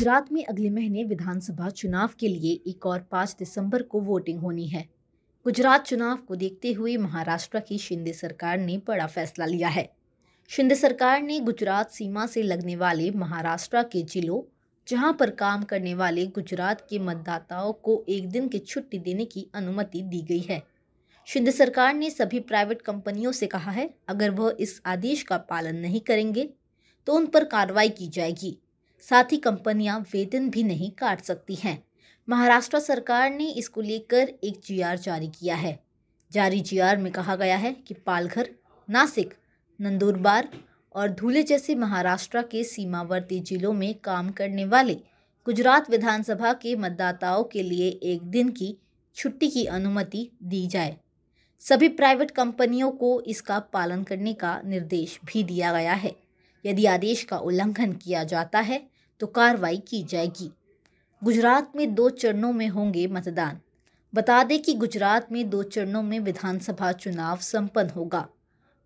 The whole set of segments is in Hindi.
गुजरात में अगले महीने विधानसभा चुनाव के लिए एक और पाँच दिसंबर को वोटिंग होनी है। गुजरात चुनाव को देखते हुए महाराष्ट्र की शिंदे सरकार ने बड़ा फैसला लिया है। शिंदे सरकार ने गुजरात सीमा से लगने वाले महाराष्ट्र के जिलों, जहाँ पर काम करने वाले गुजरात के मतदाताओं को एक दिन की छुट्टी देने की अनुमति दी गई है। शिंदे सरकार ने सभी प्राइवेट कंपनियों से कहा है, अगर वह इस आदेश का पालन नहीं करेंगे तो उन पर कार्रवाई की जाएगी। साथ ही कंपनियाँ वेतन भी नहीं काट सकती हैं। महाराष्ट्र सरकार ने इसको लेकर एक जीआर जारी किया है। जारी जीआर में कहा गया है कि पालघर, नासिक, नंदुरबार और धुले जैसे महाराष्ट्र के सीमावर्ती जिलों में काम करने वाले गुजरात विधानसभा के मतदाताओं के लिए एक दिन की छुट्टी की अनुमति दी जाए। सभी प्राइवेट कंपनियों को इसका पालन करने का निर्देश भी दिया गया है। यदि आदेश का उल्लंघन किया जाता है तो कार्रवाई की जाएगी। गुजरात में दो चरणों में होंगे मतदान। बता दें कि गुजरात में दो चरणों में विधानसभा चुनाव संपन्न होगा।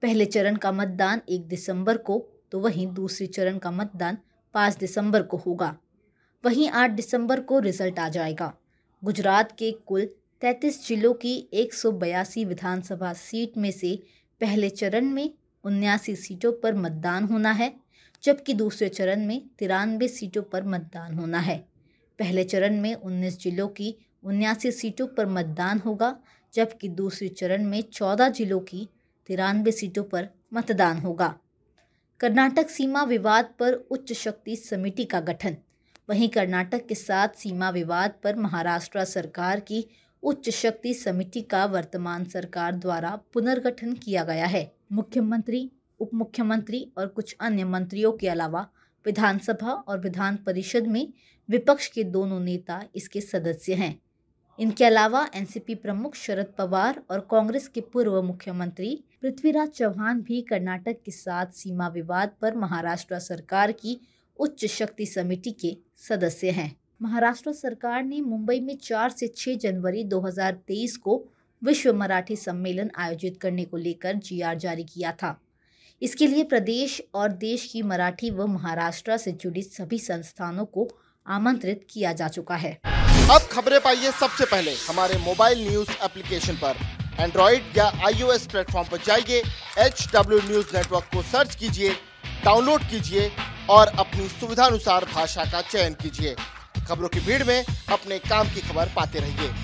पहले चरण का मतदान एक दिसंबर को तो वहीं दूसरे चरण का मतदान पाँच दिसंबर को होगा। वहीं आठ दिसंबर को रिज़ल्ट आ जाएगा। गुजरात के कुल तैंतीस जिलों की एक सौ बयासी विधानसभा सीट में से पहले चरण में उन्यासी सीटों पर मतदान होना है, जबकि दूसरे चरण में तिरानवे सीटों पर मतदान होना है। पहले चरण में 19 जिलों की उन्यासी सीटों पर मतदान होगा, जबकि दूसरे चरण में 14 जिलों की तिरानवे सीटों पर मतदान होगा। कर्नाटक सीमा विवाद पर उच्च शक्ति समिति का गठन। वहीं कर्नाटक के साथ सीमा विवाद पर महाराष्ट्र सरकार की उच्च शक्ति समिति का वर्तमान सरकार द्वारा पुनर्गठन किया गया है। मुख्यमंत्री उप मुख्यमंत्री और कुछ अन्य मंत्रियों के अलावा विधानसभा और विधान परिषद में विपक्ष के दोनों नेता इसके सदस्य हैं। इनके अलावा एनसीपी प्रमुख शरद पवार और कांग्रेस के पूर्व मुख्यमंत्री पृथ्वीराज चौहान भी कर्नाटक के साथ सीमा विवाद पर महाराष्ट्र सरकार की उच्च शक्ति समिति के सदस्य हैं। महाराष्ट्र सरकार ने मुंबई में 4 से 6 जनवरी 2023 को विश्व मराठी सम्मेलन आयोजित करने को लेकर जीआर जारी किया था। इसके लिए प्रदेश और देश की मराठी व महाराष्ट्र से जुड़ी सभी संस्थानों को आमंत्रित किया जा चुका है। अब खबरें पाइए सबसे पहले हमारे मोबाइल न्यूज़ एप्लीकेशन पर। एंड्रॉइड या आईओएस प्लेटफॉर्म पर जाइए एच डब्ल्यू न्यूज़ नेटवर्क को सर्च कीजिए, डाउनलोड कीजिए और अपनी सुविधानुसार भाषा का चयन कीजिए। खबरों की भीड़ में अपने काम की खबर पाते रहिए।